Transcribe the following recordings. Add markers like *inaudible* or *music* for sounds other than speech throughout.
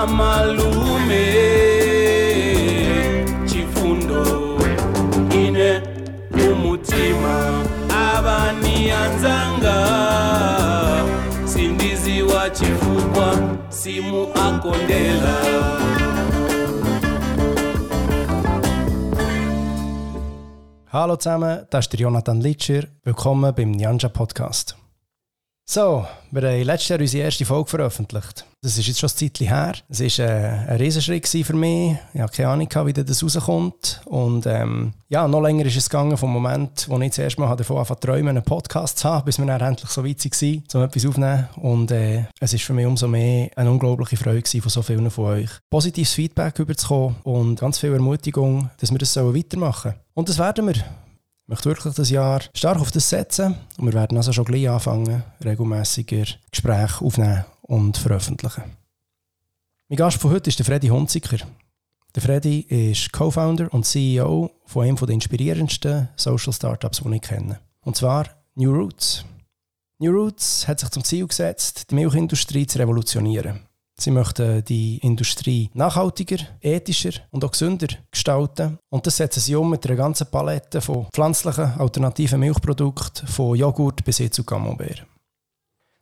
amalume chifundo ine umutima avanianzanga sindiziwa chifukwa simu akondela Hallo zusammen, das ist der Jonathan Litscher. Willkommen beim Nyanja Podcast. So, wir haben letztes Jahr unsere erste Folge veröffentlicht. Das ist jetzt schon ein Zeitchen her. Es war äh, ein Riesenschritt für mich. Ich habe keine Ahnung, wie das rauskommt. Und ähm, ja, noch länger ist es gegangen vom Moment, wo ich zuerst mal davon angefangen träumen, einen Podcast zu haben, bis wir dann endlich so weit waren, um etwas aufzunehmen. Und äh, es ist für mich umso mehr eine unglaubliche Freude gewesen, von so vielen von euch positives Feedback überzukommen und ganz viel Ermutigung, dass wir das weitermachen sollen. Und das werden wir. Ich möchte wirklich das Jahr stark auf das setzen und wir werden also schon gleich anfangen, regelmäßiger Gespräche aufnehmen und veröffentlichen. Mein Gast von heute ist der Freddy Hunziker. Der Freddy ist Co-Founder und CEO von einem der inspirierendsten Social Startups, die ich kenne. Und zwar New Roots. New Roots hat sich zum Ziel gesetzt, die Milchindustrie zu revolutionieren. Sie möchten die Industrie nachhaltiger, ethischer und auch gesünder gestalten. Und das setzen sie um mit einer ganzen Palette von pflanzlichen alternativen Milchprodukten, von Joghurt bis hin zu Camembert.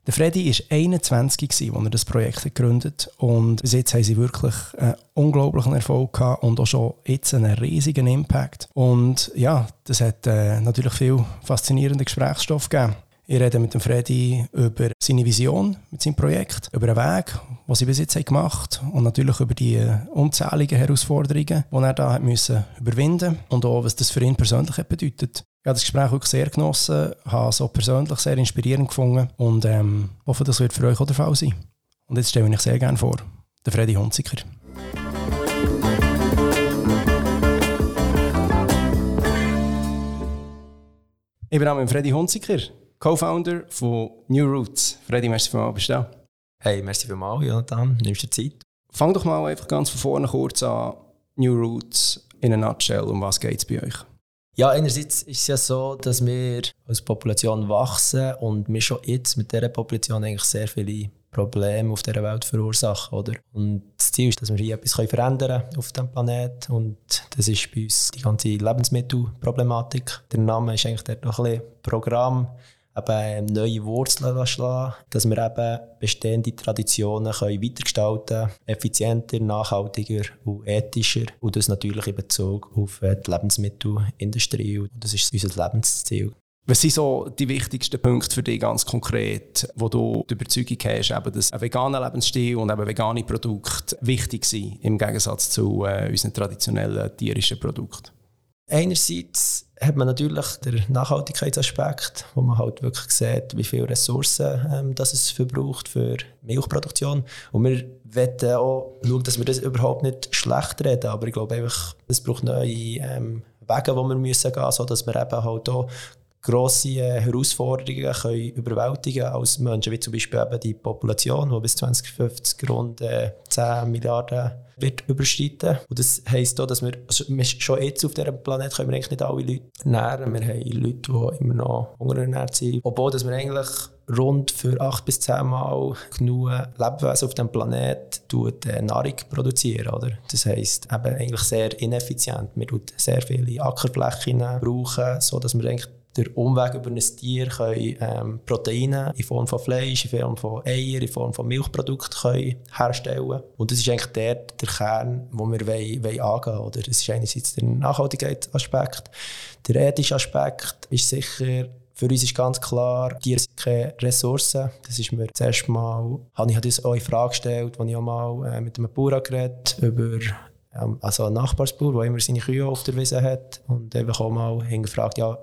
Der Freddy war 21, als er das Projekt gegründet hat. Und bis jetzt haben sie wirklich einen unglaublichen Erfolg gehabt und auch schon jetzt einen riesigen Impact. Und ja, das hat äh, natürlich viel faszinierenden Gesprächsstoff gegeben. Ich rede mit dem Freddy über seine Vision mit seinem Projekt, über den Weg, den sie bis jetzt gemacht haben und natürlich über die unzähligen Herausforderungen, die er da müssen überwinden und auch, was das für ihn persönlich bedeutet. Habe das Gespräch wirklich sehr genossen, habe es auch persönlich sehr inspirierend gefunden und ähm, hoffe, das wird für euch auch der Fall sein. Und jetzt stelle ich euch sehr gerne vor, der Freddy Hunziker. Ich bin auch mit Freddy Hunziker. Co-Founder von New Roots. Freddy, merci vielmals, bist du da? Hey, merci vielmals, Jonathan. Nimmst du Zeit? Fang doch mal einfach ganz von vorne kurz an. New Roots in a nutshell. Um was geht es bei euch? Ja, einerseits ist es ja so, dass wir als Population wachsen und wir schon jetzt mit dieser Population eigentlich sehr viele Probleme auf dieser Welt verursachen. Oder? Und das Ziel ist, dass wir hier etwas verändern können auf diesem Planeten. Und das ist bei uns die ganze Lebensmittelproblematik. Der Name ist eigentlich dort noch ein bisschen Programm eben neue Wurzeln schlagen, dass wir eben bestehende Traditionen können weitergestalten können, effizienter, nachhaltiger und ethischer und das natürlich in Bezug auf die Lebensmittelindustrie und das ist unser Lebensziel. Was sind so die wichtigsten Punkte für dich ganz konkret, wo du die Überzeugung hast, eben, dass ein veganer Lebensstil und eben vegane Produkte wichtig sind im Gegensatz zu äh, unseren traditionellen tierischen Produkten? Einerseits hat man natürlich den Nachhaltigkeitsaspekt, wo man halt wirklich sieht, wie viele Ressourcen ähm, das es verbraucht für Milchproduktion. Und wir wollen auch schauen, dass wir das überhaupt nicht schlecht reden, aber ich glaube einfach, es braucht neue ähm, Wege, die wir müssen gehen, sodass wir eben halt auch grosse äh, Herausforderungen können überwältigen als Menschen, wie zum Beispiel eben die Population, die bis 2050 rund äh, 10 Milliarden wird überschreiten. Und das heisst auch, dass wir, also schon jetzt auf diesem Planeten können wir eigentlich nicht alle Leute ernähren. Wir haben Leute, die immer noch hungerernährt sind. Obwohl, dass wir eigentlich rund für 8 bis 10 Mal genug Lebewesen auf diesem Planeten tut, äh, Nahrung produzieren. Oder? Das heisst, eben eigentlich sehr ineffizient. Wir brauchen sehr viele Ackerflächen, brauchen, sodass wir eigentlich der Umweg über ein Tier können, ähm, Proteine in Form von Fleisch, in Form von Eier, in Form von Milchprodukten können herstellen Und das ist eigentlich der, der Kern, wo wir wollen, wollen angehen wollen. Das ist einerseits der Nachhaltigkeitsaspekt. Der ethische Aspekt ist sicher für uns ist ganz klar, Tiere Ressourcen. Das ist mir zuerst mal, habe ich das auch in Frage gestellt, als ich auch mal äh, mit einem Bauern geredet über ähm, also ein Nachbarsbauer, der immer seine Kühe auf der Wiese hat und einfach auch mal hingefragt, ja,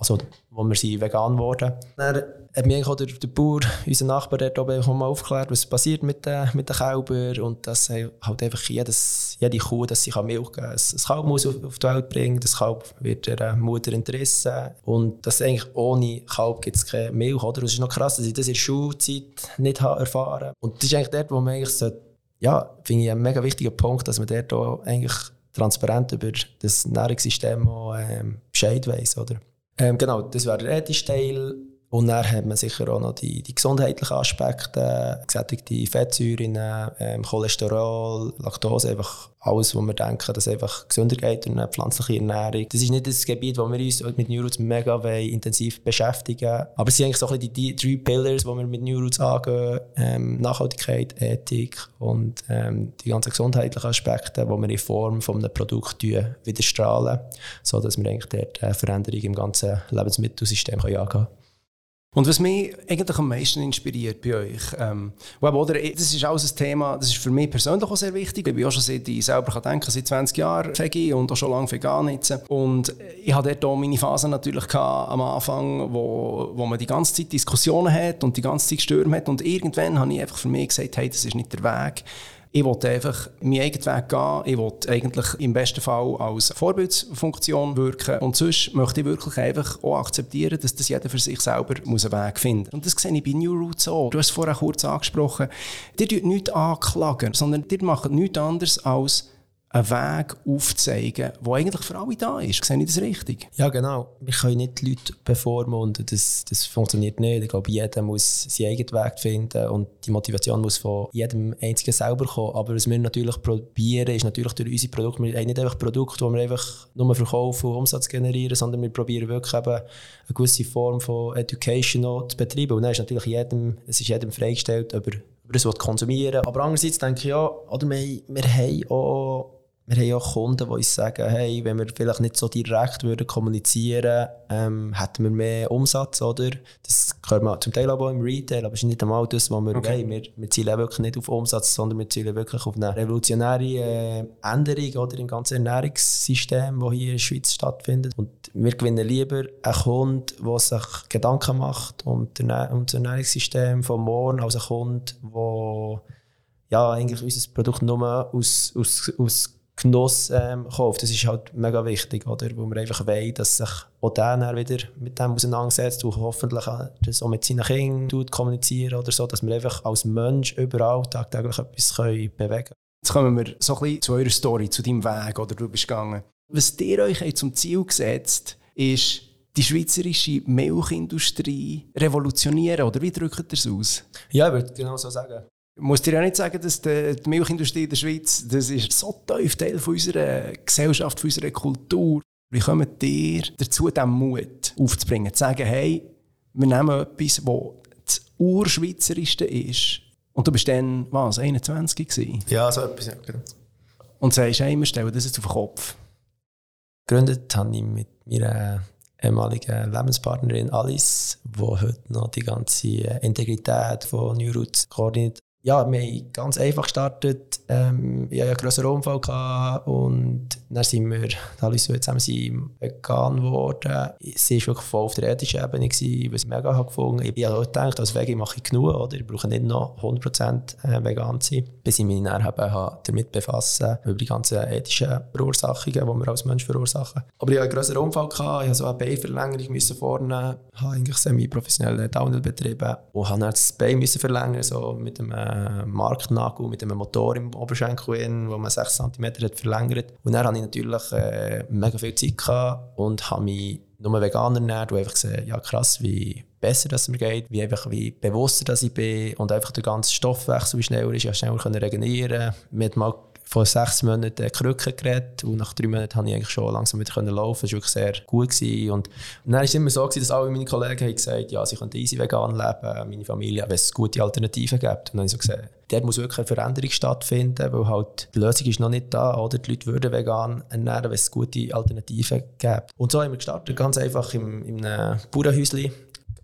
also wo wir sind vegan wurden. Dann hat mich auch der, der Bauer, unser Nachbar, dort oben mal aufgeklärt, was passiert mit den, mit den Kälbern und dass halt einfach jedes, jede Kuh, dass sie Milch geben kann. Ein Kalb muss auf, auf die Welt bringen, das Kalb wird der Mutter entrissen und das eigentlich ohne Kalb gibt es keine Milch. Oder? Das ist noch krass, dass ich das in der Schulzeit nicht habe erfahren Und das ist eigentlich dort, wo man eigentlich sollte, ja, finde ich ein mega wichtiger Punkt, dass man dort auch eigentlich transparent über das Nahrungssystem auch, ähm, Bescheid weiss, oder? Ähm, genau, das wäre der ethische Teil. Und dann hat man sicher auch noch die, die gesundheitlichen Aspekte, gesättigte Fettsäuren, ähm, Cholesterol, Laktose, einfach alles, wo wir denken, dass einfach gesünder geht durch eine pflanzliche Ernährung. Das ist nicht das Gebiet, wo wir uns mit New Roots mega intensiv beschäftigen Aber es sind eigentlich so ein bisschen die, drei Pillars, die wir mit New Roots angehen. Ähm, Nachhaltigkeit, Ethik und ähm, die ganzen gesundheitlichen Aspekte, die wir in Form von einem wieder strahlen, sodass wir eigentlich dort eine Veränderung im ganzen Lebensmittelsystem angehen können. Und was mich eigentlich am meisten inspiriert bei euch, ähm, oder, das ist alles ein Thema, das ist für mich persönlich auch sehr wichtig. Ich bin auch schon seit ich selber kann denken, seit 20 Jahren Veggie und auch schon lange vegan jetzt. Und ich hatte dort auch meine Phase natürlich gehabt, am Anfang, wo, wo man die ganze Zeit Diskussionen hat und die ganze Zeit Stürme hat. Und irgendwann habe ich einfach für mich gesagt, hey, das ist nicht der Weg. Ich wollte einfach meinen eigenen Weg gehen. Ich wollte eigentlich im besten Fall als Vorbildsfunktion wirken. Und sonst möchte ich wirklich einfach auch akzeptieren, dass das jeder für sich selber einen Weg finden muss. Und das sehe ich bei New Roots auch. Du hast es vorher kurz angesprochen. Die tun nichts anklagen, sondern die machen nichts anderes als einen Weg aufzeigen, der eigentlich für alle da ist. Sehe ich das richtig? Ja, genau. Wir können nicht die Leute bevormunden. Das, das funktioniert nicht. Ich glaube, jeder muss seinen eigenen Weg finden und die Motivation muss von jedem Einzigen selber kommen. Aber was wir natürlich probieren, ist natürlich durch unsere Produkte, wir haben nicht einfach Produkte, die wir einfach nur verkaufen und Umsatz generieren, sondern wir probieren wirklich eine gewisse Form von Education zu betreiben. Und dann ist natürlich jedem, es ist jedem freigestellt, ob er, ob er es konsumieren. Aber andererseits denke ich ja, oder wir, wir haben wir haben auch Kunden, die uns sagen, hey, wenn wir vielleicht nicht so direkt würden kommunizieren würden, ähm, hätten wir mehr Umsatz, oder? Das können wir zum Teil auch im Retail, aber es ist nicht einmal das, was wir okay. wollen. Wir, wir zielen wirklich nicht auf Umsatz, sondern wir zielen wirklich auf eine revolutionäre äh, Änderung oder im ganzen Ernährungssystem, das hier in der Schweiz stattfindet. Und wir gewinnen lieber einen Kunden, der sich Gedanken macht um, um das Ernährungssystem von morgen, als einen Kunden, der ja, eigentlich unser Produkt nur aus, aus, aus Genuss ähm, kauft. Das ist halt mega wichtig, oder? wo man einfach weiß, dass sich auch der wieder mit dem auseinandersetzt und hoffentlich das auch mit seinen Kindern kommunizieren oder so, dass wir einfach als Mensch überall tagtäglich etwas können bewegen können. Jetzt kommen wir so ein bisschen zu eurer Story, zu deinem Weg, oder du bist gegangen. Was ihr euch zum Ziel gesetzt ist, die schweizerische Milchindustrie revolutionieren, oder wie drückt ihr es aus? Ja, ich würde genau so sagen. Ich muss dir ja nicht sagen, dass die Milchindustrie in der Schweiz, das ist so tief Teil von unserer Gesellschaft, von unserer Kultur. Wie kommt ihr dazu, diesen Mut aufzubringen? Zu sagen, hey, wir nehmen etwas, das das Urschweizerischste ist. Und du bist dann, was, 21 gewesen? Ja, so etwas, ja, genau. Und sagst, hey, wir stellen das jetzt auf den Kopf. Gegründet habe ich mit meiner ehemaligen Lebenspartnerin Alice, die heute noch die ganze Integrität von New Roots koordiniert ja, wir haben ganz einfach gestartet. Ähm, ich hatte einen grösseren Unfall und dann sind wir, alle so zusammen sind vegan geworden. Sie war wirklich voll auf der ethischen Ebene, was ich mega habe gefunden Ich habe auch gedacht, als Veggie mache ich genug, oder? Ich brauche nicht noch 100% äh, vegan zu sein. Bis ich mich dann habe, damit befassen über die ganzen ethischen Verursachungen, die wir als Mensch verursachen. Aber ich hatte einen grösseren Unfall ich musste so eine Beinverlängerung müssen vornehmen, habe eigentlich semi-professionellen Downhill betrieben und habe dann das Bein verlängern, so mit einem äh, Marktnagel mit einem Motor im Oberschenkel, in, wo man 6 cm hat verlängert. Und dann hatte ich natürlich äh, mega viel Zeit gehabt und habe mich nur vegan ernährt und einfach gesehen, ja krass, wie besser das mir geht, wie, einfach, wie bewusster dass ich bin und einfach der ganze Stoffwechsel, wie schneller ist, ja schneller können regenerieren. Mir vor sechs Monaten Krücken geredet und nach drei Monaten konnte ich eigentlich schon langsam wieder laufen. Das war wirklich sehr gut. Gewesen. Und, dann war es immer so, gewesen, dass alle meine Kollegen haben gesagt ja, sie können easy vegan leben, meine Familie, wenn es gute Alternativen gibt. Und dann habe ich so gesagt, dort muss wirklich eine Veränderung stattfinden, weil halt die Lösung ist noch nicht da. Oder? Die Leute würden vegan ernähren, wenn es gute Alternativen gibt. Und so haben wir gestartet, ganz einfach im, in einem Bauernhäuschen.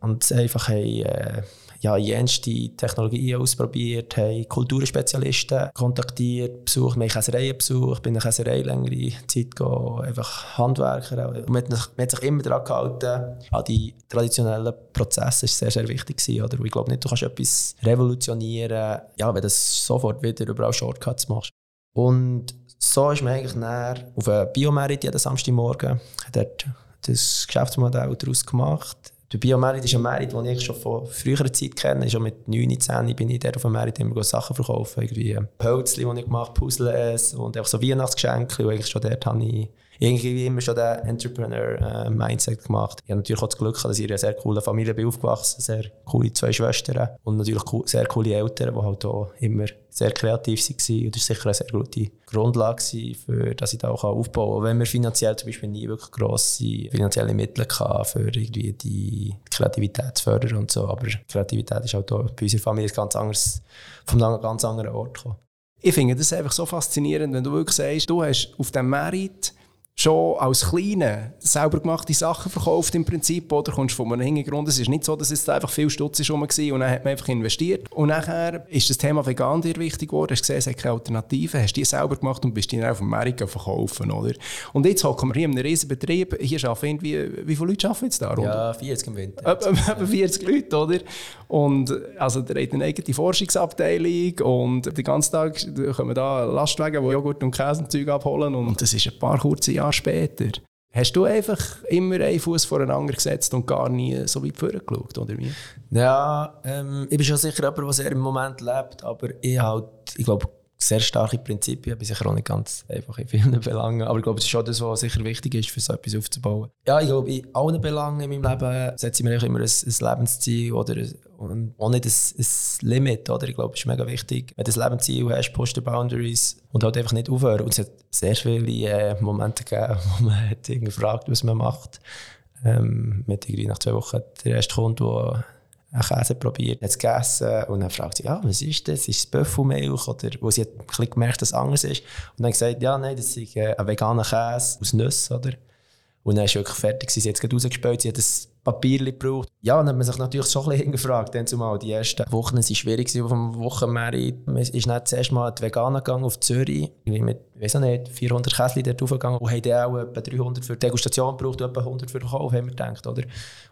Und einfach haben... Äh, ja, jenste Technologien ausprobiert, haben Kulturspezialisten kontaktiert, besucht, wir haben Käsereien besucht, bin in der Käserei längere Zeit gehen, einfach Handwerker. Und man, hat sich immer daran gehalten, an die traditionellen Prozesse, das war sehr, sehr wichtig. Oder? Ich glaube nicht, du kannst etwas revolutionieren, ja, wenn du sofort wieder überall Shortcuts machst. Und so ist man eigentlich näher auf einen Biomerit jeden Samstagmorgen, hat dort das Geschäftsmodell daraus gemacht der Biomerit ist ein Merit, den ich schon von früherer Zeit kenne. Schon mit 9, 10 bin ich der auf dem Merit immer Sachen verkaufen. Irgendwie Pölzli, die ich gemacht Puzzles und einfach so Weihnachtsgeschenke. Und eigentlich schon dort habe ich irgendwie immer schon den Entrepreneur-Mindset gemacht. Ich habe natürlich auch das Glück, dass ich in einer sehr coolen Familie bin aufgewachsen sehr coole zwei Schwestern und natürlich sehr coole Eltern, die halt auch immer sehr kreativ waren. Und das war sicher eine sehr gute Grundlage, für dass ich da auch aufbauen kann. Wenn wir finanziell zum Beispiel nie wirklich grosse finanzielle Mittel hatten, für irgendwie die Kreativität zu fördern und so. Aber Kreativität ist halt auch bei unserer Familie ganz anders, von einem ganz anderen Ort gekommen. Ich finde das einfach so faszinierend, wenn du wirklich sagst, du hast auf dem Merit schon als Kleine selber gemachte Sachen verkauft im Prinzip oder kommst von einem Hintergrund. Es ist nicht so, dass es einfach viel Stutz ist und dann hat man einfach investiert. Und nachher ist das Thema Vegan dir wichtig geworden, hast gesehen, es hat keine Alternative, hast die selber gemacht und bist die dann auf Amerika verkaufen, oder? Und jetzt hocken wir hier in einem riesen Betrieb, hier arbeiten irgendwie, wie viele Leute arbeiten jetzt da? Ja, 40 im Winter. Etwa 40 Leute, oder? Und also der hat eine eigene Forschungsabteilung und den ganzen Tag kommen da Lastwagen, die Joghurt und Käse und Zeug abholen und das ist ein paar kurze Jahre später. Hast du einfach immer einen Fuß voreinander gesetzt und gar nie so weit vorgeschaut, oder wie? Ja, ähm, ich bin schon sicher jemand, der sehr im Moment lebt, aber ich halt, ich glaube, sehr starke Prinzipien, bin sicher auch nicht ganz einfach in vielen *laughs* Belangen, aber ich glaube, es ist schon das, was sicher wichtig ist, für so etwas aufzubauen. Ja, ich glaube, in allen Belangen in meinem Leben setze ich mir immer ein, ein Lebensziel oder und auch nicht ein, ein Limit, oder? Ich glaube, es ist mega wichtig, wenn du ein Lebensziel hast, post Boundaries und halt einfach nicht aufhören. Und es hat sehr viele äh, Momente gegeben, *laughs* wo man hat gefragt, was man macht. Ähm, mit irgendwie nach zwei Wochen der erste Kunde, der einen Käse probiert, hat es gegessen und dann fragt sie, ja, was ist das? Ist es Büffelmilch? Oder wo sie hat ein bisschen gemerkt, dass es anders ist. Und dann gesagt, ja, nein, das ist äh, ein veganer Käse aus Nüssen, oder? Und dann ist sie wirklich fertig, sie hat es gerade rausgespielt, sie hat Papier gebraucht. Ja, dann hat man sich natürlich schon ein bisschen hingefragt. Dann zumal die ersten Wochen waren schwierig auf dem Wochenmerit. Man ist dann zuerst mal die Veganer gegangen auf Zürich. Mit, ich weiß nicht, 400 Kästchen dort raufgegangen. Und haben dann auch etwa 300 für die Degustation gebraucht und etwa 100 für den Verkauf, haben wir gedacht, oder?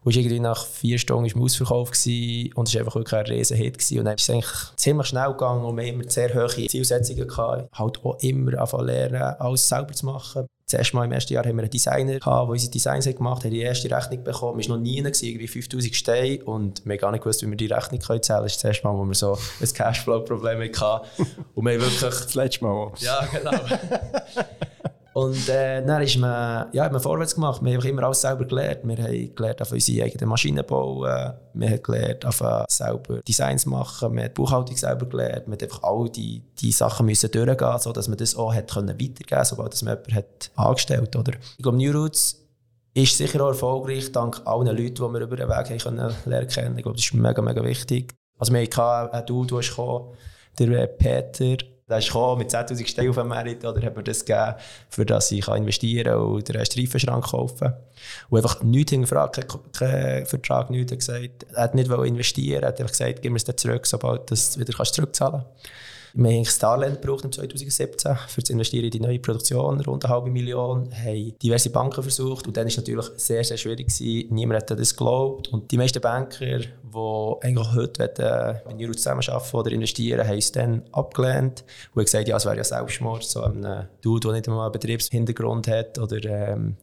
Und irgendwie nach vier Stunden war man ausverkauft und es war einfach wirklich ein riesen Hit. Gewesen. Und dann ist es eigentlich ziemlich schnell gegangen und wir haben immer sehr hohe Zielsetzungen gehabt. Halt auch immer anfangen lernen, alles selber zu machen. Das erste Mal im ersten Jahr haben wir einen Designer gehabt, der unsere Designs gemacht hat, die erste Rechnung bekommen. Es war noch nie irgendwie 5000 Steine und wir haben gar nicht gewusst, wie wir die Rechnung können zählen können. Das ist das erste Mal, wo wir so ein Cashflow-Problem hatten. Und wir haben wirklich... Das letzte Mal Ja, genau. *laughs* Und äh, dann ist man, ja, hat man vorwärts gemacht. Wir haben immer alles selber gelernt. Wir haben gelernt, auf unsere eigenen Maschinen bauen. Wir haben gelernt, auf selber Designs machen. Wir haben die Buchhaltung selber gelernt. Wir haben einfach all die, die Sachen müssen durchgehen, sodass man das auch hat können weitergeben konnte, sobald das man jemanden hat angestellt hat. Ich glaube, New Roots ist sicher auch erfolgreich, dank allen Leuten, die wir über den Weg können lernen kennen. Ich glaube, das ist mega, mega wichtig. Also wir hatten einen Dude, der ist gekommen, der Peter, der ist mit 10'000 Steinen auf dem Merit, oder hat mir das gegeben, für das ich investieren kann und den ersten Reifenschrank kaufen Und einfach nichts hingefragt, keinen Vertrag, nichts er gesagt. Er hat nicht investieren, er hat einfach gesagt, gib mir es zurück, sobald du es wieder zurückzahlen kannst. Wir haben Starland gebraucht im 2017 für das Investieren in die neue Produktion, rund eine halbe Million, haben diverse Banken versucht. Und dann war es natürlich sehr, sehr schwierig gewesen. Niemand hat das geglaubt. Und die meisten Banker, die eigentlich heute mit Neuro zusammenarbeiten oder investieren, haben es dann abgelehnt. Und haben gesagt, ja, es wäre ja Selbstmord, so ein Dude, der nicht einmal einen Betriebshintergrund hat oder ähm,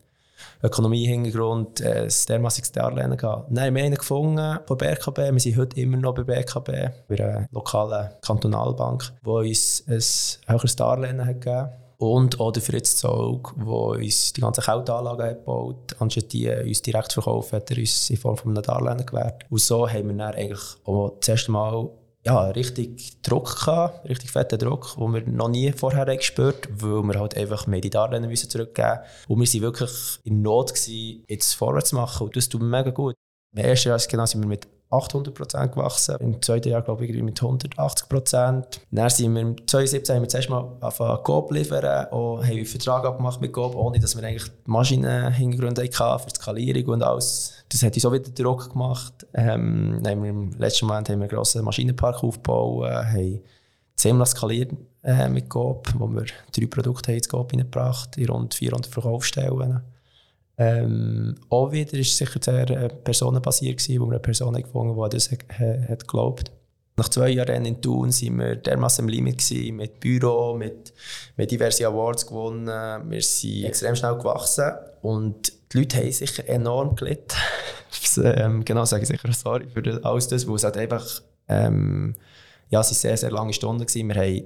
Ökonomie-Hintergrund äh, ein dermassiges Darlehen. Dann haben wir einen gefunden von BRKB. Wir sind heute immer noch bei BRKB, bei einer lokalen Kantonalbank, die uns ein höheres Darlehen hat gegeben und auch der Fritz Zog, der uns die ganzen Kälteanlagen hat gebaut anstatt die uns direkt verkauft, hat er uns in Form von einem Darlehen gewährt. Und so haben wir dann eigentlich auch das erste Mal ja, richtig Druck gehabt, richtig fetten Druck, den wir noch nie vorher gespürt weil wir halt einfach mehr die Darlehen müssen zurückgeben Und wir waren wirklich in Not, gewesen, jetzt vorwärts zu machen. Und das tut mega gut. Im ersten Jahr genau, sind wir mit 800 Prozent gewachsen. Im zweiten Jahr, glaube ich, mit 180 Prozent. Dann sind wir im 2017 haben wir zuerst mal angefangen, Coop liefern. Auch haben einen Vertrag abgemacht mit Coop, ohne dass wir eigentlich Maschinenhintergründe hatten für die Skalierung und alles. Das hat uns auch wieder Druck gemacht. Ähm, haben wir Im letzten Moment haben wir einen grossen Maschinenpark aufgebaut, äh, haben ziemlich skaliert äh, mit Coop, wo wir drei Produkte ins Coop reingebracht in rund 400 Verkaufsstellen. Ähm, auch wieder ist es sicher sehr äh, personenbasiert gewesen, wo wir eine Person gefunden haben, die das äh, hat geglaubt. Nach zwei Jahren in Thun waren wir dermaßen im Limit gewesen, mit Büro, mit, mit diversen Awards gewonnen. Wir sind extrem schnell gewachsen und die Leute haben sicher enorm gelitten. *laughs* ähm, genau, sage ich sicher sorry für alles das, wo es halt einfach, ähm, ja, es sehr, sehr lange Stunden gewesen. Wir haben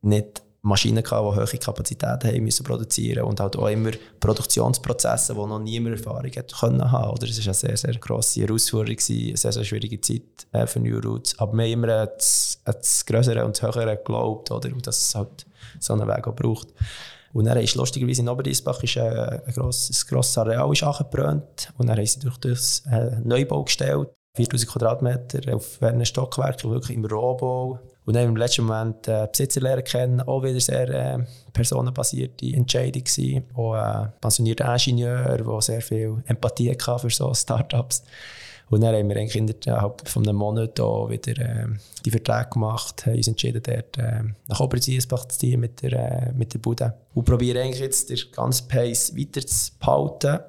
nicht Maschinen gehabt, die hohe Kapazitäten haben müssen produzieren und halt auch immer Produktionsprozesse, wo noch niemand Erfahrung hat können haben. Oder es war eine sehr, sehr grosse Herausforderung, eine sehr, sehr schwierige Zeit äh, für New Roots. Aber wir haben immer das, das Größere und das Höhere geglaubt, oder? Und dass es halt so einen Weg auch braucht. Und dann ist lustigerweise in Oberdiesbach ist ein, ein, grosses, ein grosses Areal ist angebrannt und dann haben sie durch das äh, Neubau gestellt. 4000 Quadratmeter auf einem Stockwerk, wirklich im Rohbau. Und dann im letzten Moment äh, Besitzer lernen kennen, auch wieder sehr äh, personenbasierte Entscheidung gewesen. Auch ein äh, pensionierter Ingenieur, der sehr viel Empathie hatte für so Startups. Und dann haben wir eigentlich innerhalb von einem Monat auch wieder äh, die Verträge gemacht, haben uns entschieden, dort äh, nach Oberziesbach zu ziehen mit der, äh, mit der Bude. Und probieren eigentlich jetzt den ganzen Pace weiter zu behalten,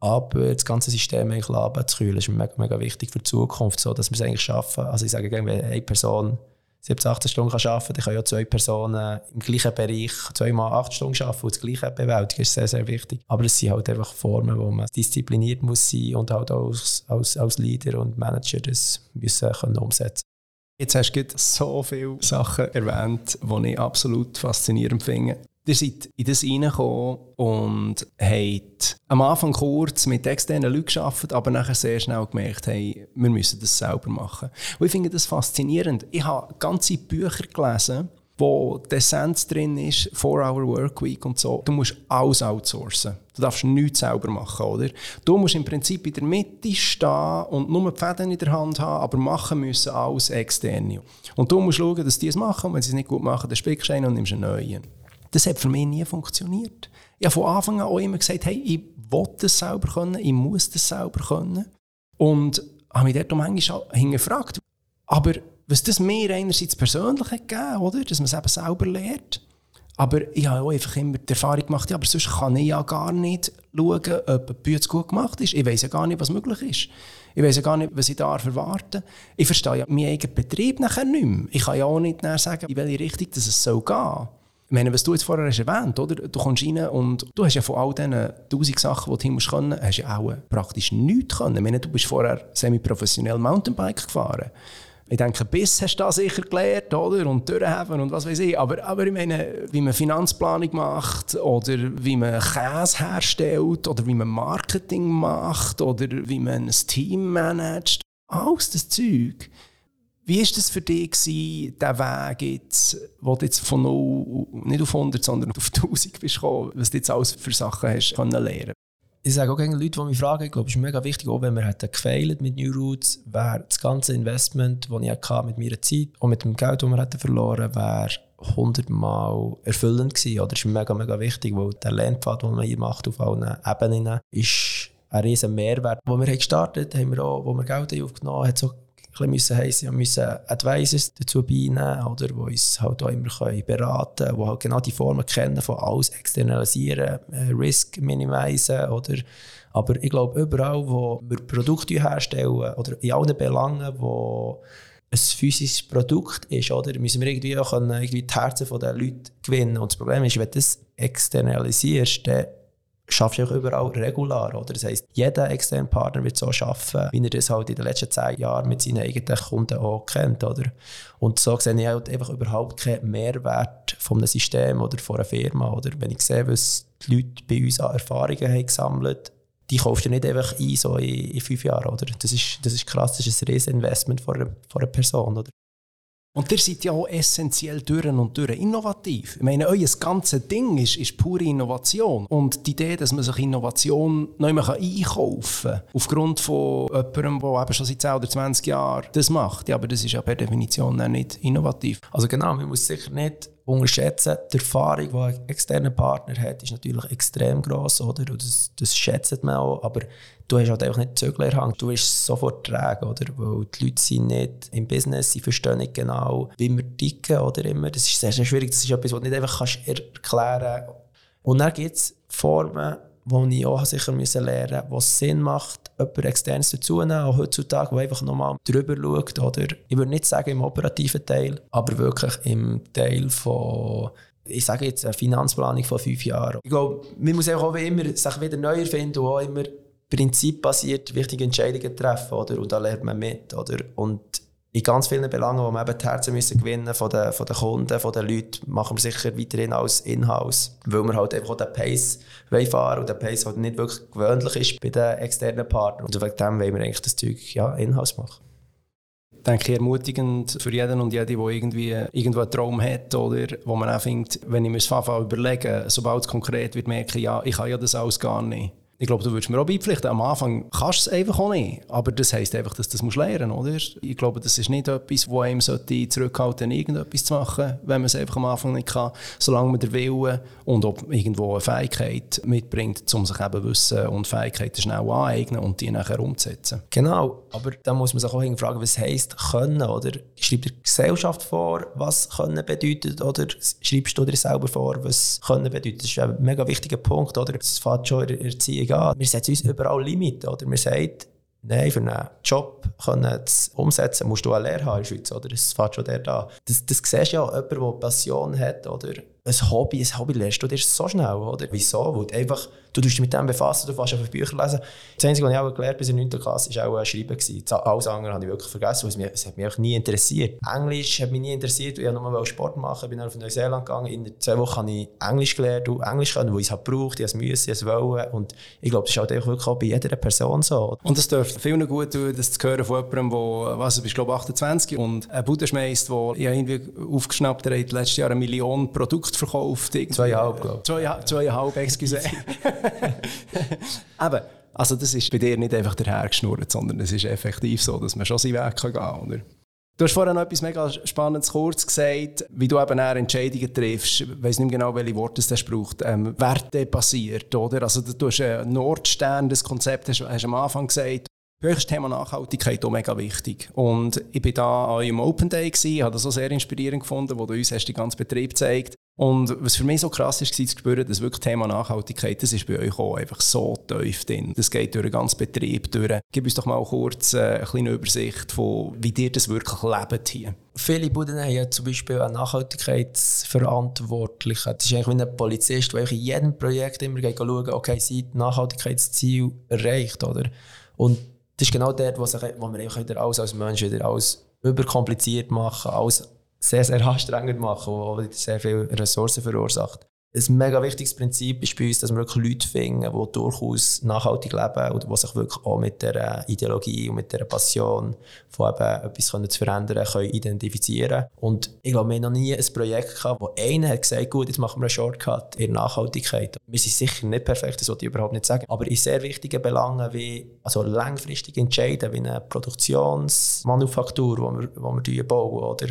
aber das ganze System eigentlich abzukühlen, ist mega, mega wichtig für die Zukunft, so dass wir es eigentlich schaffen. Also ich sage, wenn eine Person 17, 18 Stunden kann arbeiten kann, dann können ja zwei Personen im gleichen Bereich zweimal 8 Stunden arbeiten und das Gleiche bewältigen. Das ist sehr, sehr wichtig. Aber es sind halt einfach Formen, wo man diszipliniert muss sein und halt als, als, als Leader und Manager das müssen können umsetzen Jetzt hast du so viele Sachen erwähnt, die ich absolut faszinierend finde. Ihr seid in das reingekommen und habt am Anfang kurz mit externen Leuten gearbeitet, aber nachher sehr schnell gemerkt, hey, wir müssen das selber machen. Und ich finde das faszinierend. Ich habe ganze Bücher gelesen, wo die Essenz drin ist, 4-Hour Workweek und so. Du musst alles outsourcen. Du darfst nichts selber machen, oder? Du musst im Prinzip in der Mitte stehen und nur die Fäden in der Hand haben, aber machen müssen alles externe. Und du musst schauen, dass die es machen. Und wenn sie es nicht gut machen, dann spickst du einen und nimmst einen neuen. Das hat für mich nie funktioniert. Ich habe von Anfang an auch immer gesagt, hey, ich will das selber können, ich muss das selber können. Und habe mich dort manchmal hingefragt. Aber was das mir einerseits persönlich hat gegeben, oder? dass man es eben selber lernt, aber ich habe auch einfach immer die Erfahrung gemacht, ja, aber sonst kann ich ja gar nicht schauen, ob ein Bütz gut gemacht ist. Ich weiß ja gar nicht, was möglich ist. Ich weiß ja gar nicht, was ich darf erwarten. Ich verstehe ja meinen eigenen Betrieb nachher nicht mehr. Ich kann ja auch nicht sagen, in welche Richtung dass es soll gehen. Ich meine, was du jetzt vorher hast erwähnt oder? Du kommst rein und du hast ja von all diesen tausend Sachen, die du hin musst können, hast ja auch praktisch nichts können. Ich meine, du bist vorher semi-professionell Mountainbike gefahren. Ich denke, bis hast du das sicher gelernt, oder? Und durchhaben und was weiß ich. Aber, aber ich meine, wie man Finanzplanung macht oder wie man Käse herstellt oder wie man Marketing macht oder wie man ein Team managt. Alles das Zeug wie war das für dich, gewesen, Weg, jetzt, wo du jetzt von 0, nicht auf 100, sondern auf 1000 bist gekommen, was du jetzt alles für Sachen hast können lernen ich sage auch gerne Leute, die mich fragen, ich glaube, es ist mega wichtig, auch wenn wir hätten gefailt mit New Roots, wäre das ganze Investment, das ich hatte mit meiner Zeit und mit dem Geld, das wir hätten verloren, wäre 100 Mal erfüllend gewesen. Oder ist mega, mega wichtig, weil der Lernpfad, den man hier macht auf allen Ebenen, ist ein riesen Mehrwert. Wo wir gestartet haben, wir auch, wo wir Geld aufgenommen haben, hat so ein bisschen heissen, wir müssen Advisors dazu beinehmen, oder, die uns halt auch immer können beraten können, die halt genau die Formen kennen von alles externalisieren, äh, Risk minimisen, oder aber ich glaube, überall, wo wir Produkte herstellen, oder in allen Belangen, wo ein physisches Produkt ist, oder, müssen wir irgendwie auch können, irgendwie die Herzen der Leute gewinnen. Und das Problem ist, wenn du das externalisierst, dann schaffst du auch überall regular. Oder? Das heisst, jeder externe Partner wird so arbeiten, wie er das halt in den letzten zehn Jahren mit seinen eigenen Kunden auch kennt. Oder? Und so sehe ich halt einfach überhaupt keinen Mehrwert von einem System oder von einer Firma. Oder wenn ich sehe, was die Leute bei uns an Erfahrungen haben gesammelt die kaufst du nicht einfach ein, so in, in fünf Jahren. Oder? Das, ist, das ist krass, das ist ein Rieseninvestment von einer, einer Person. Oder? Und ihr seid ja auch essentiell durch und durch innovativ. Ich meine, euer ganzes Ding ist, ist pure Innovation. Und die Idee, dass man sich Innovation neu einkaufen kann, aufgrund von jemandem, der eben schon seit 10 oder 20 Jahren das macht, ja, aber das ist ja per Definition nicht innovativ. Also genau, man muss sicher nicht unterschätzen. Die Erfahrung, die ein externer Partner hat, ist natürlich extrem gross, oder? Und das, das schätzt man auch, aber du hast halt einfach nicht Zöglerhang. Du bist sofort träge, oder? Weil die Leute sind nicht im Business, sie verstehen nicht genau, wie wir ticken, oder immer. Das ist sehr, sehr schwierig. Das ist etwas, was du nicht einfach kannst erklären kannst. Und dann gibt es Formen, die ich auch sicher müssen lernen musste, was Sinn macht, jemanden externes dazunehmen, auch heutzutage, der einfach nochmal drüber schaut. Oder ich würde nicht sagen im operativen Teil, aber wirklich im Teil von ich sage jetzt eine Finanzplanung von fünf Jahren. Ich glaube, man muss auch immer sich wieder neu erfinden und auch immer prinzipbasiert wichtige Entscheidungen treffen. Oder? Und da lernt man mit. Oder? Und in ganz vielen Belangen, wo wir eben die Herzen müssen gewinnen von den, von den Kunden, von den Leuten, machen wir sicher weiterhin als Inhouse, weil wir halt einfach auch den Pace fahren und der Pace halt nicht wirklich gewöhnlich ist bei den externen Partnern. Und wegen dem wollen wir eigentlich das Zeug ja, Inhouse machen denke ich, ermutigend für jeden und jede, der irgendwie irgendwo einen Traum hat oder wo man auch findet, wenn ich mir das überlegen sobald es konkret wird, merke ich, ja, ich kann ja das alles gar nicht. Ich glaube, du würdest mir auch beipflichten. Am Anfang kannst du es einfach auch nicht. Aber das heisst einfach, dass du das lernen musst, oder? Ich glaube, das ist nicht etwas, wo einem sollte irgendetwas zu machen, wenn man es einfach am Anfang nicht kann. Solange man den Willen und ob irgendwo eine Fähigkeit mitbringt, um sich eben Wissen und Fähigkeiten schnell aneignen und die nachher umzusetzen. Genau, aber da muss man sich auch fragen, was heisst können, oder? Schreibt die Gesellschaft vor, was können bedeutet, oder schreibst du dir selber vor, was können bedeutet? Das ist ein mega wichtiger Punkt, oder? Das fängt schon in der Erziehung an. Wir setzen uns überall Limiten, oder? Wir sagen, Nein, für einen Job können umsetzen, musst du eine Lehre haben in der Schweiz, oder? Das fängt schon der da. Das, das siehst du ja, jemand, der Passion hat, oder? Ein Hobby, ein Hobby lernst du dir so schnell, oder? Wieso? Weil du einfach, du dich mit dem befassen, du fährst einfach Bücher lesen. Das Einzige, was ich auch gelernt bis in der 9. Klasse, war auch ein Schreiben. Gewesen. Alles andere habe ich wirklich vergessen, weil es, mich, es hat mich auch nie interessiert. Englisch hat mich nie interessiert, ich wollte nur Sport machen, bin auf Neuseeland gegangen. In zwei Wochen habe ich Englisch gelernt und Englisch können, weil ich es halt braucht, ich es müssen, ich es wollen. Und ich glaube, das ist halt wirklich auch bei jeder Person so. Und es dürfte vielen gut tun, das zu hören von jemandem, der, was, du glaube 28 und ein Buddha schmeißt, der irgendwie aufgeschnappt hat, letztes Jahr eine Million Produkte verkauft. Zweieinhalb, glaube ich. Zwei, zweieinhalb, excuse. *laughs* Eben, also das ist bei dir nicht einfach dahergeschnurrt, sondern es ist effektiv so, dass man schon seinen Weg gehen kann, oder? Du hast vorhin noch etwas mega Spannendes kurz gesagt, wie du eben Entscheidungen triffst. Ich weiß nicht mehr genau, welche Worte das braucht. Ähm, Werte basiert, oder? Also du hast einen Nordstern, das Konzept hast, hast du am Anfang gesagt. Das Thema Nachhaltigkeit auch mega wichtig. Und ich war da an einem Open Day, gewesen, habe das auch sehr inspirierend gefunden, wo du uns hast den ganzen Betrieb gezeigt und was für mich so krass ist, war zu spüren, dass wirklich Thema Nachhaltigkeit, das ist bei euch auch einfach so tief drin. Das geht durch den ganzen Betrieb durch. Gib uns doch mal kurz äh, eine kleine Übersicht von, wie ihr das wirklich lebt hier. Viele Buden haben ja zum Beispiel einen Nachhaltigkeitsverantwortlichen. Das ist eigentlich wie ein Polizist, der in jedem Projekt immer schauen okay, sind Nachhaltigkeitsziel erreicht, oder? Und das ist genau dort, wo, sich, wo wir wieder alles als Mensch wieder alles überkompliziert machen, alles sehr, sehr anstrengend machen, was sehr viele Ressourcen verursacht. Ein mega wichtiges Prinzip ist bei uns, dass wir wirklich Leute finden, die durchaus nachhaltig leben und die sich wirklich auch mit der Ideologie und mit der Passion von eben etwas zu verändern können identifizieren Und ich glaube, wir haben noch nie ein Projekt gehabt, wo einer hat gesagt, gut, jetzt machen wir einen Shortcut in Nachhaltigkeit. Wir sind sicher nicht perfekt, das wollte ich überhaupt nicht sagen, aber in sehr wichtigen Belangen wie also langfristig entscheiden, wie eine Produktionsmanufaktur, die wir, wo wir bauen oder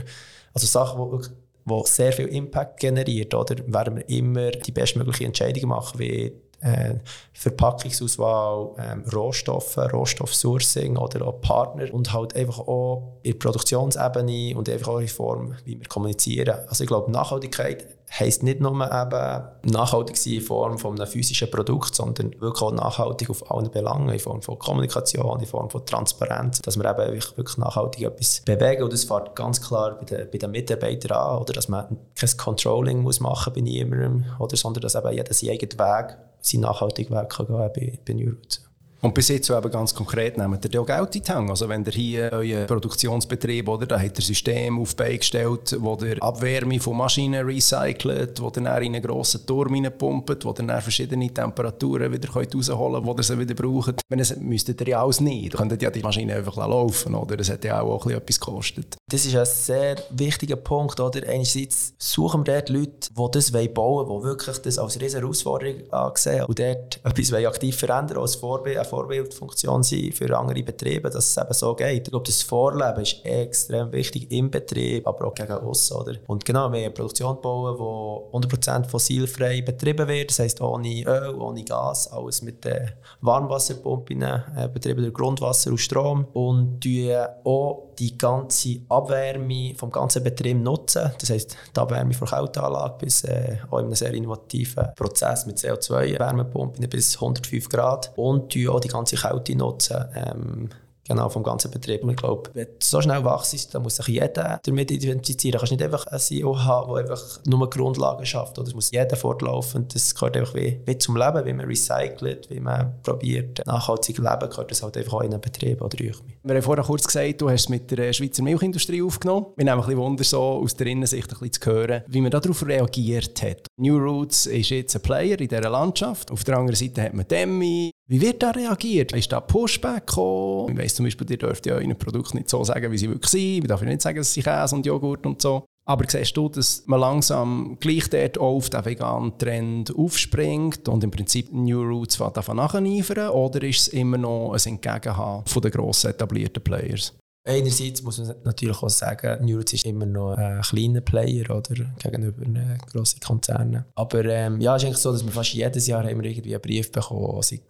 also Sachen, die wo sehr viel Impact generiert, oder? werden wir immer die bestmögliche Entscheidung machen, wie äh, Verpackungsauswahl, ähm, Rohstoffe, Rohstoffsourcing oder auch Partner und halt einfach auch in der Produktionsebene und einfach auch in Form, wie wir kommunizieren. Also ich glaube, Nachhaltigkeit heisst nicht nur eben nachhaltig sein in Form von einem physischen Produkt, sondern wirklich auch nachhaltig auf allen Belangen, in Form von Kommunikation, in Form von Transparenz, dass wir eben wirklich nachhaltig etwas bewegen. Und das fängt ganz klar bei den, bei den Mitarbeitern an, oder? Dass man kein Controlling muss machen bei niemandem, oder, sondern dass eben jeder seinen eigenen Weg, seinen nachhaltigen Weg kann gehen bei, bei New Roots. Und bis jetzt eben ganz konkret nehmt ihr ja Geld in die Hand. Also wenn ihr hier euren Produktionsbetrieb, oder, da hat ihr System auf gestellt, wo ihr Abwärme von Maschinen recycelt, wo ihr dann in einen grossen Turm reinpumpt, wo ihr dann verschiedene Temperaturen wieder rausholen könnt, wo ihr sie wieder braucht. Wenn es müsstet ihr ja alles nicht. Ihr könntet ja die Maschine einfach laufen, oder? Das hat ja auch, auch etwas gekostet. Das ist ein sehr wichtiger Punkt, oder? Einerseits suchen wir dort Leute, die das bauen wollen, die wirklich das als riesige Herausforderung ansehen und dort etwas aktiv verändern als Vorbild Vorbildfunktion sein für andere Betriebe, dass es eben so geht. Ich glaube, das Vorleben ist extrem wichtig im Betrieb, aber auch gegen uns. Oder? Und genau, wir haben eine Produktion bauen, die 100% fossilfrei betrieben wird, das heisst ohne Öl, ohne Gas, alles mit den Warmwasserpumpen äh, betrieben durch Grundwasser und Strom und auch die ganze Abwärme vom ganzen Betrieb nutzen. Das heisst, die Abwärme von Kälteanlage bis äh, auch in einem sehr innovativen Prozess mit CO2-Wärmepumpen bis 105 Grad und auch die ganze Kälte nutzen. Ähm, genau, vom ganzen Betrieb. Ich glaube, wenn du so schnell wachst, dann muss sich jeder damit identifizieren. Du kannst nicht einfach einen CEO haben, der einfach nur Grundlagen schafft. Oder es muss jeder fortlaufen. Das gehört einfach wie, wie zum Leben, wie man recycelt, wie man probiert, nachhaltig leben, gehört das halt einfach auch in einen Betrieb oder. Wir haben vorhin kurz gesagt, du hast es mit der Schweizer Milchindustrie aufgenommen. Wir nehmen ein bisschen Wunder, so aus der Innensicht ein bisschen zu hören, wie man darauf reagiert hat. New Roots ist jetzt ein Player in dieser Landschaft. Auf der anderen Seite hat man Demi. Wie wird da reagiert? Ist da Pushback gekommen? Ich weiss zum Beispiel, ihr dürft ja euren Produkt nicht so sagen, wie sie wirklich sind. Wir dürfen nicht sagen, dass sie Käse und Joghurt und so. Aber siehst du, dass man langsam gleich dort auf den veganen Trend aufspringt und im Prinzip New Roots davon nacheifern? Oder ist es immer noch ein Entgegenhaben von den grossen etablierten Players? Einerseits muss man natürlich auch sagen, Newroots ist immer noch ein kleiner Player oder, gegenüber grossen Konzernen. Aber ähm, ja, es ist eigentlich so, dass wir fast jedes Jahr haben wir irgendwie einen Brief bekommen, sei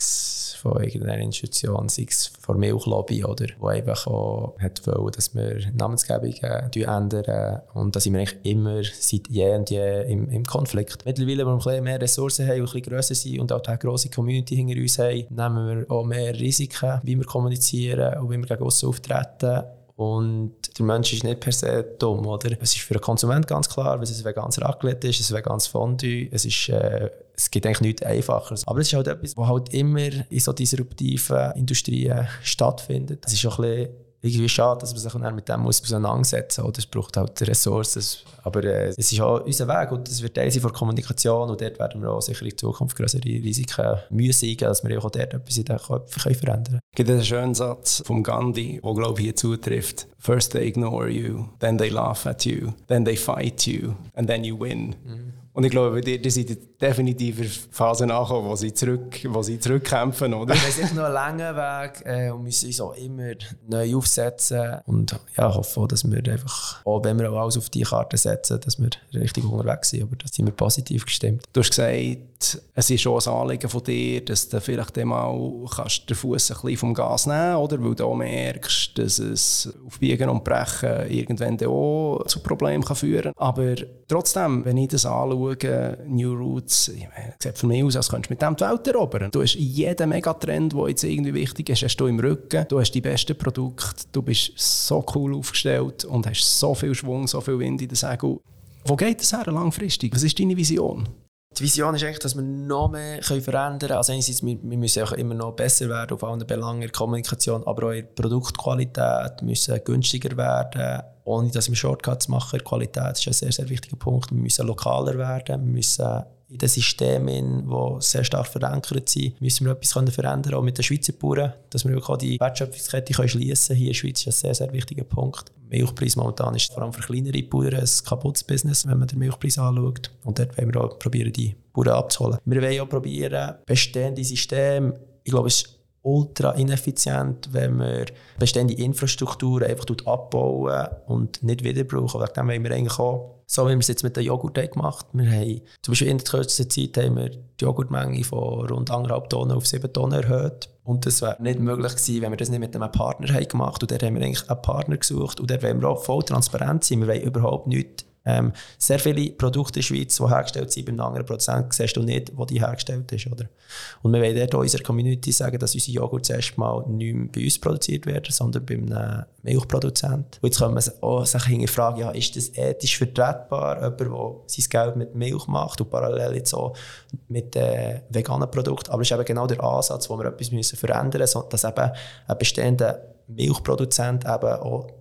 von irgendeiner Institution, sei es von Milchlobby oder wo einfach auch hat wollen, dass wir Namensgebungen ändern. Und da sind wir eigentlich immer seit je und je im, im Konflikt. Mittlerweile, wo wir ein mehr Ressourcen haben ein bisschen grösser sind und auch eine grosse Community hinter uns haben, nehmen wir auch mehr Risiken, wie wir kommunizieren und wie wir gegen aussen auftreten. Und der Mensch ist nicht per se dumm, oder? Es ist für den Konsument ganz klar, wenn es ein veganes Raclette ist, ein veganes Fondue, es, ist, äh, es gibt eigentlich nichts Einfacheres. Aber es ist halt etwas, was halt immer in so disruptiven Industrien stattfindet. Es ist auch ein bisschen irgendwie schade, dass man sich dann mit dem muss auseinandersetzen muss. Es braucht halt Ressourcen. Aber äh, es ist auch unser Weg und es wird Teil sein von Kommunikation und dort werden wir auch sicher in Zukunft größere Risiken müssen eingehen, dass wir auch dort etwas in den Köpfen verändern können. Es gibt einen schönen Satz von Gandhi, der glaube ich hier zutrifft. First they ignore you, then they laugh at you, then they fight you and then you win. Mhm. Und ich glaube, die, die sind definitiv in der Phase nachgekommen, wo sie, zurück, wo sie zurückkämpfen, oder? Wir sind noch einen langen Weg äh, und müssen uns auch immer neu aufsetzen. Und ja, hoffe dass wir einfach, auch wenn wir auch alles auf die Karte setzen, dass wir richtig unterwegs sind. Aber da sind wir positiv gestimmt. Du hast gesagt, es ist schon ein Anliegen von dir, dass du vielleicht einmal kannst den Fuß ein bisschen vom Gas nehmen oder? Weil du auch merkst, dass es auf Biegen und Brechen irgendwann auch zu Problemen kann führen kann. Aber trotzdem, wenn ich das anschaue, New Roots, ich sieht von mir aus, als könntest du mit dem die Welt erobern. Du hast jeden Megatrend, der jetzt irgendwie wichtig ist, hast du im Rücken. Du hast die besten Produkte, du bist so cool aufgestellt und hast so viel Schwung, so viel Wind in den Segel. Wo geht das her langfristig? Was ist deine Vision? Die Vision ist eigentlich, dass wir noch mehr verändern können. Also einerseits, wir, wir müssen auch immer noch besser werden auf allen Belangen der Kommunikation, aber auch in der Produktqualität müssen günstiger werden, ohne dass wir Shortcuts machen. Qualität ist ein sehr, sehr wichtiger Punkt. Wir müssen lokaler werden, wir müssen in den Systemen, die sehr stark verankert sind, müssen wir etwas verändern auch mit den Schweizer Bauern, dass wir wirklich auch die Wertschöpfungskette schließen können. Hier in der Schweiz ist ein sehr, sehr wichtiger Punkt. Milchpreis momentan ist vor allem für kleinere Bauern ein kaputtes Business, wenn man den Milchpreis anschaut. Und dort wollen wir auch probieren, die Bauern abzuholen. Wir wollen auch probieren, bestehende Systeme, ich glaube, es ist ultra ineffizient, wenn wir bestehende Infrastrukturen einfach abbauen und nicht wieder brauchen. Wegen dem wollen wir eigentlich auch so wie wir es jetzt mit dem Joghurt gemacht haben. Wir haben zum Beispiel in der kürzesten Zeit haben wir die Joghurtmenge von rund 1,5 Tonnen auf 7 Tonnen erhöht. Und das wäre nicht möglich gewesen, wenn wir das nicht mit einem Partner haben gemacht Und dort haben wir eigentlich einen Partner gesucht. Und dort wollen wir auch voll transparent sein. Wir wollen überhaupt nichts ähm, sehr viele Produkte in der Schweiz, die hergestellt sind, beim anderen Produzenten siehst du nicht, wo die hergestellt ist. Oder? Und wir wollen dort unserer Community sagen, dass unsere Joghurt zuerst mal nicht mehr bei uns produziert werden, sondern bei einem Milchproduzent. Und jetzt können wir auch sich hinterfragen, ja, ist das ethisch vertretbar, jemand, der sein Geld mit Milch macht und parallel jetzt auch mit äh, veganen Produkten. Aber es ist eben genau der Ansatz, wo wir etwas müssen verändern müssen, dass eben ein bestehender Milchproduzent eben auch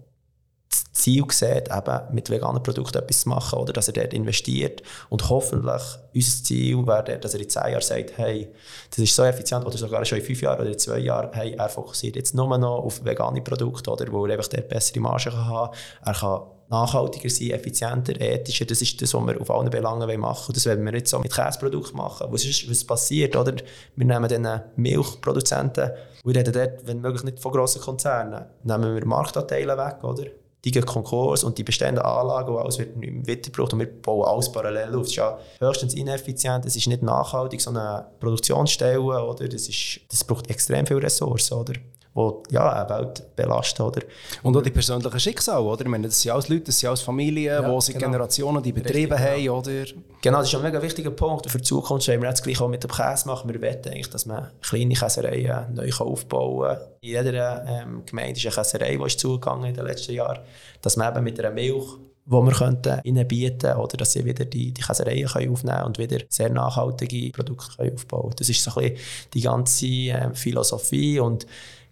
Ziel sieht, eben mit veganen Produkten etwas zu machen oder dass er dort investiert und hoffentlich unser Ziel wäre, dass er in zehn Jahren sagt, hey, das ist so effizient oder sogar schon in fünf Jahren oder in zwei Jahren, hey, er fokussiert jetzt nur noch auf vegane Produkte oder wo er einfach dort bessere Margen kann haben er kann nachhaltiger sein, effizienter, ethischer. Das ist das, was wir auf allen Belangen machen wollen. Das werden wir jetzt so mit Käseprodukten machen. Was, ist, was passiert? Oder? Wir nehmen dann Milchproduzenten, wir reden dort, wenn möglich nicht von grossen Konzernen, nehmen wir Marktanteile weg, oder? Die gehen Konkurs und die bestehenden Anlagen, alles wird nicht mehr weitergebraucht und wir bauen alles parallel auf. Das ist ja höchstens ineffizient, es ist nicht nachhaltig, so eine Produktionsstelle, oder? Das, ist, das braucht extrem viele Ressourcen, oder? Die ja, eine Welt belasten. Oder? Und auch die persönlichen Schicksale, oder? Ich meine, das sind alles Leute, das sind alles Familien, Ja, die seit genau. Generationen die Betriebe Richtig, haben, oder? Genau, das ist ein mega wichtiger Punkt. Für die Zukunft wollen wir jetzt gleich auch mit dem Käse machen. Wir wollen eigentlich, dass man kleine Käsereien neu aufbauen kann. In jeder ähm, Gemeinde ist eine Käserei, die ist zugegangen in den letzten Jahren. Dass man eben mit einer Milch, die wir könnten, ihnen bieten oder dass sie wieder die, die Käsereien können aufnehmen und wieder sehr nachhaltige Produkte können aufbauen können. Das ist so ein bisschen die ganze ähm, Philosophie und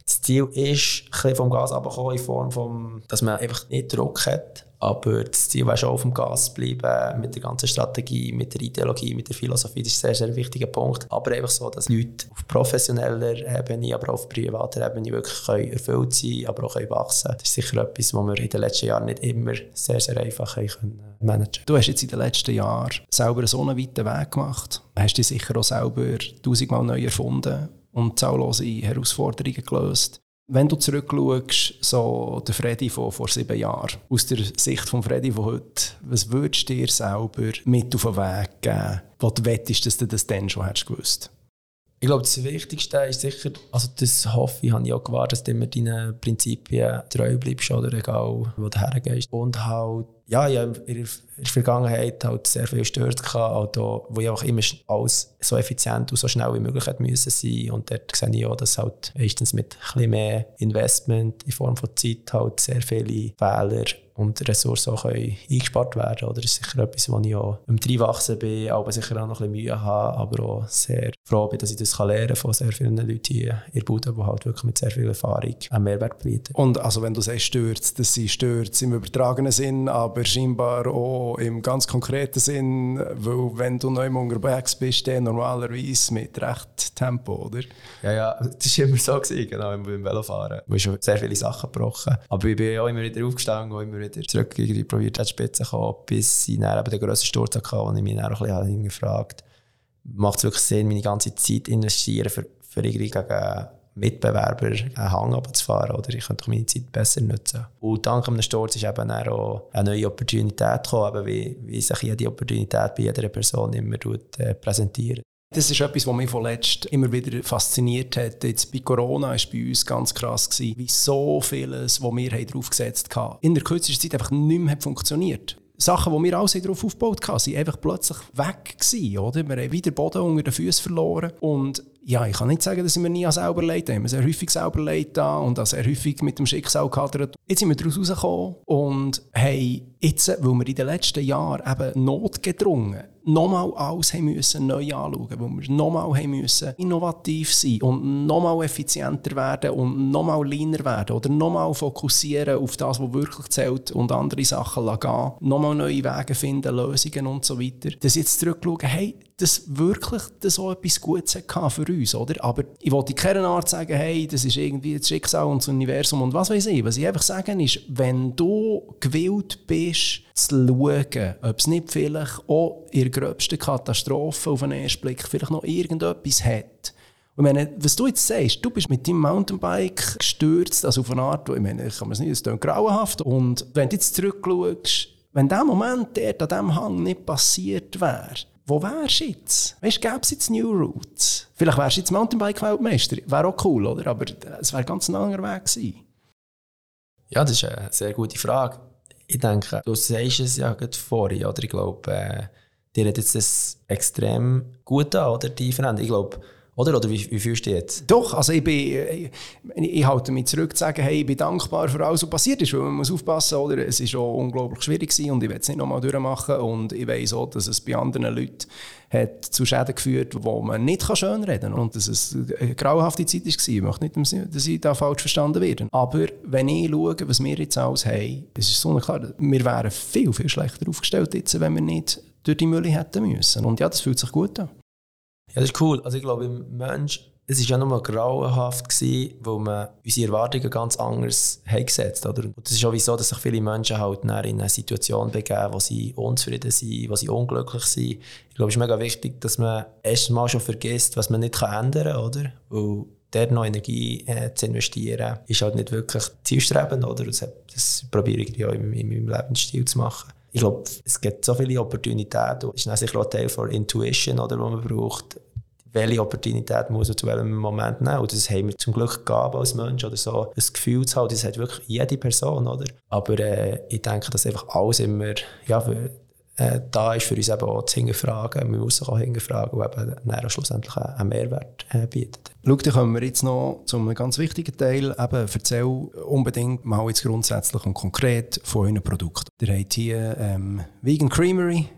das Ziel ist, ein bisschen vom Gas runterzukommen in Form von, dass man einfach nicht Druck hat, aber das Ziel wäre schon auf dem Gas bleiben, mit der ganzen Strategie, mit der Ideologie, mit der Philosophie, das ist ein sehr, sehr wichtiger Punkt. Aber einfach so, dass Leute auf professioneller Ebene, aber auch auf privater Ebene wirklich können erfüllt sein aber auch können wachsen. Das ist sicher etwas, was wir in den letzten Jahren nicht immer sehr, sehr einfach können managen. Du hast jetzt in den letzten Jahren selber so einen weiten Weg gemacht. Hast dich sicher auch selber tausendmal neu erfunden und zahllose Herausforderungen gelöst. Wenn du zurückschaust, so der Freddy von vor sieben Jahren, aus der Sicht von Freddy von heute, was würdest du dir selber mit auf den Weg geben, wo du wettest, dass du das dann schon hättest gewusst? Ich glaube, das Wichtigste ist sicher, also das hoffe ich, habe ich auch gewartet, dass du immer deinen Prinzipien treu bleibst, oder egal, wo du hergehst. Und halt, ja, ich habe in der Vergangenheit halt sehr viel gestört auch, wo ich auch immer alles so effizient und so schnell wie möglich hätte müssen sein. Und dort sehe ich auch, dass halt meistens mit ein bisschen mehr Investment in Form von Zeit halt sehr viele Fehler und Ressourcen auch können eingespart werden Oder das ist sicher etwas, wo ich auch im Reinwachsen bin, aber sicher auch noch ein bisschen Mühe habe, aber auch sehr froh bin, dass ich das kann lernen von sehr vielen Leuten hier in der Bude, die halt wirklich mit sehr viel Erfahrung einen Mehrwert bieten. Und also wenn du sagst stürzt, das sind stürzt im übertragenen Sinn, aber scheinbar auch im ganz konkreten Sinn, weil wenn du neu unterwegs bist, dann normalerweise mit recht Tempo, oder? Ja, ja, das war immer so, gewesen, genau, beim Velofahren. Wir haben schon sehr viele Sachen gebrochen. Aber ich bin auch immer wieder aufgestanden und immer wieder zurück irgendwie probiert, die Spitze zu kommen, bis ich dann eben den grössten Sturz hatte, wo ich mich dann auch ein bisschen gefragt habe, macht es wirklich Sinn, meine ganze Zeit investieren, für, für irgendwie gegen Mitbewerber einen Hang runterzufahren oder ich könnte meine Zeit besser nutzen. Und dank einem Sturz ist eben auch eine neue Opportunität gekommen, wie, wie sich jede Opportunität bei jeder Person immer äh, präsentiert. Das ist etwas, was mich von letzt immer wieder fasziniert hat. Jetzt bei Corona war bei uns ganz krass, gewesen, wie so vieles, was wir darauf gesetzt haben, in der kürzesten Zeit einfach nicht mehr funktioniert. Sachen, die wir alles darauf aufgebaut haben, sind einfach plötzlich weg gewesen, oder? Wir haben wieder Boden unter den Füßen verloren. Und ja, ich kann nicht sagen, dass mir nie an selber leid haben. Wir sehr häufig selber leid da und auch sehr häufig mit dem Schicksal gehadert. Jetzt sind wir daraus rausgekommen und haben jetzt, weil wir in den letzten Jahren eben notgedrungen nochmal alles haben müssen neu anschauen, weil wir nochmal haben müssen innovativ sein und nochmal effizienter werden und nochmal leaner werden oder nochmal fokussieren auf das, was wirklich zählt und andere Sachen gehen, nochmal neue Wege finden, Lösungen und so weiter. Dass jetzt zurückschauen, hey, das wirklich das so etwas Gutes hatte für uns, oder? Aber ich wollte in keiner Art sagen, hey, das ist irgendwie das Schicksal und das Universum und was weiß ich. Was ich einfach sagen ist, wenn du gewillt bist, zu schauen, ob es nicht vielleicht auch in der gröbsten Katastrophe auf den ersten Blick vielleicht noch irgendetwas hat. Und ich meine, was du jetzt sagst, du bist mit deinem Mountainbike gestürzt, also auf eine Art, ich meine, ich kann mir das nicht, es klingt grauenhaft. Und wenn du jetzt zurückschaust, wenn der Moment dort an diesem Hang nicht passiert wäre, wo wärst du jetzt? Weißt du, gäbe es jetzt New Routes? Vielleicht wärst du jetzt Mountainbike-Weltmeister. Wäre auch cool, oder? Aber es wäre ganz ein anderer Weg gewesen. Ja, das ist eine sehr gute Frage. Ich denke, du sagst es ja gerade vorhin, oder? Ich glaube, äh, dir hat jetzt das extrem gut an, oder? Die Veränderung. Ich glaube, oder? Oder wie, wie fühlst du dich jetzt? Doch, also ich, bin, ich, ich halte mich zurück zu sagen, hey, ich bin dankbar für alles, was passiert ist, weil man muss aufpassen, oder? Es ist auch unglaublich schwierig gewesen und ich will es nicht nochmal durchmachen und ich weiß auch, dass es bei anderen Leuten hat zu Schäden geführt, wo man nicht kann schönreden kann und dass es eine grauenhafte Zeit war. Ich möchte nicht, dass ich da falsch verstanden werde. Aber wenn ich schaue, was wir jetzt alles haben, es ist so klar, wir wären viel, viel schlechter aufgestellt jetzt, wenn wir nicht durch die Mülle hätten müssen. Und ja, das fühlt sich gut an. Ja, das ist cool. Also ich glaube, im Mensch, es war ja nur grauenhaft, gewesen, weil man unsere Erwartungen ganz anders gesetzt oder? Und das ist auch wieso, dass sich viele Menschen halt in eine Situation begeben, wo sie unzufrieden sind, wo sie unglücklich sind. Ich glaube, es ist mega wichtig, dass man erst mal schon vergisst, was man nicht ändern kann, oder? Weil dort noch Energie äh, zu investieren, ist halt nicht wirklich zielstrebend, oder? Das, das probiere ich auch in, in meinem Lebensstil zu machen. Ich glaube, es gibt so viele Opportunitäten. Es ist dann sicher auch Teil von Intuition, die man braucht. welche Opportunität muss man zu welchem Moment nehmen. Und das haben wir zum Glück gegeben als Mensch oder so. Das Gefühl zu haben, das hat wirklich jede Person, oder? Aber äh, ich denke, dass einfach alles immer, ja, für, äh, da ist für uns eben auch zu hinterfragen. Wir müssen auch hinterfragen und eben dann schlussendlich einen Mehrwert äh, bietet. Schau, dann kommen wir jetzt noch zu einem ganz wichtigen Teil. Eben, erzähl unbedingt mal jetzt grundsätzlich und konkret von euren Produkten. Ihr habt hier ähm, Vegan Creamery.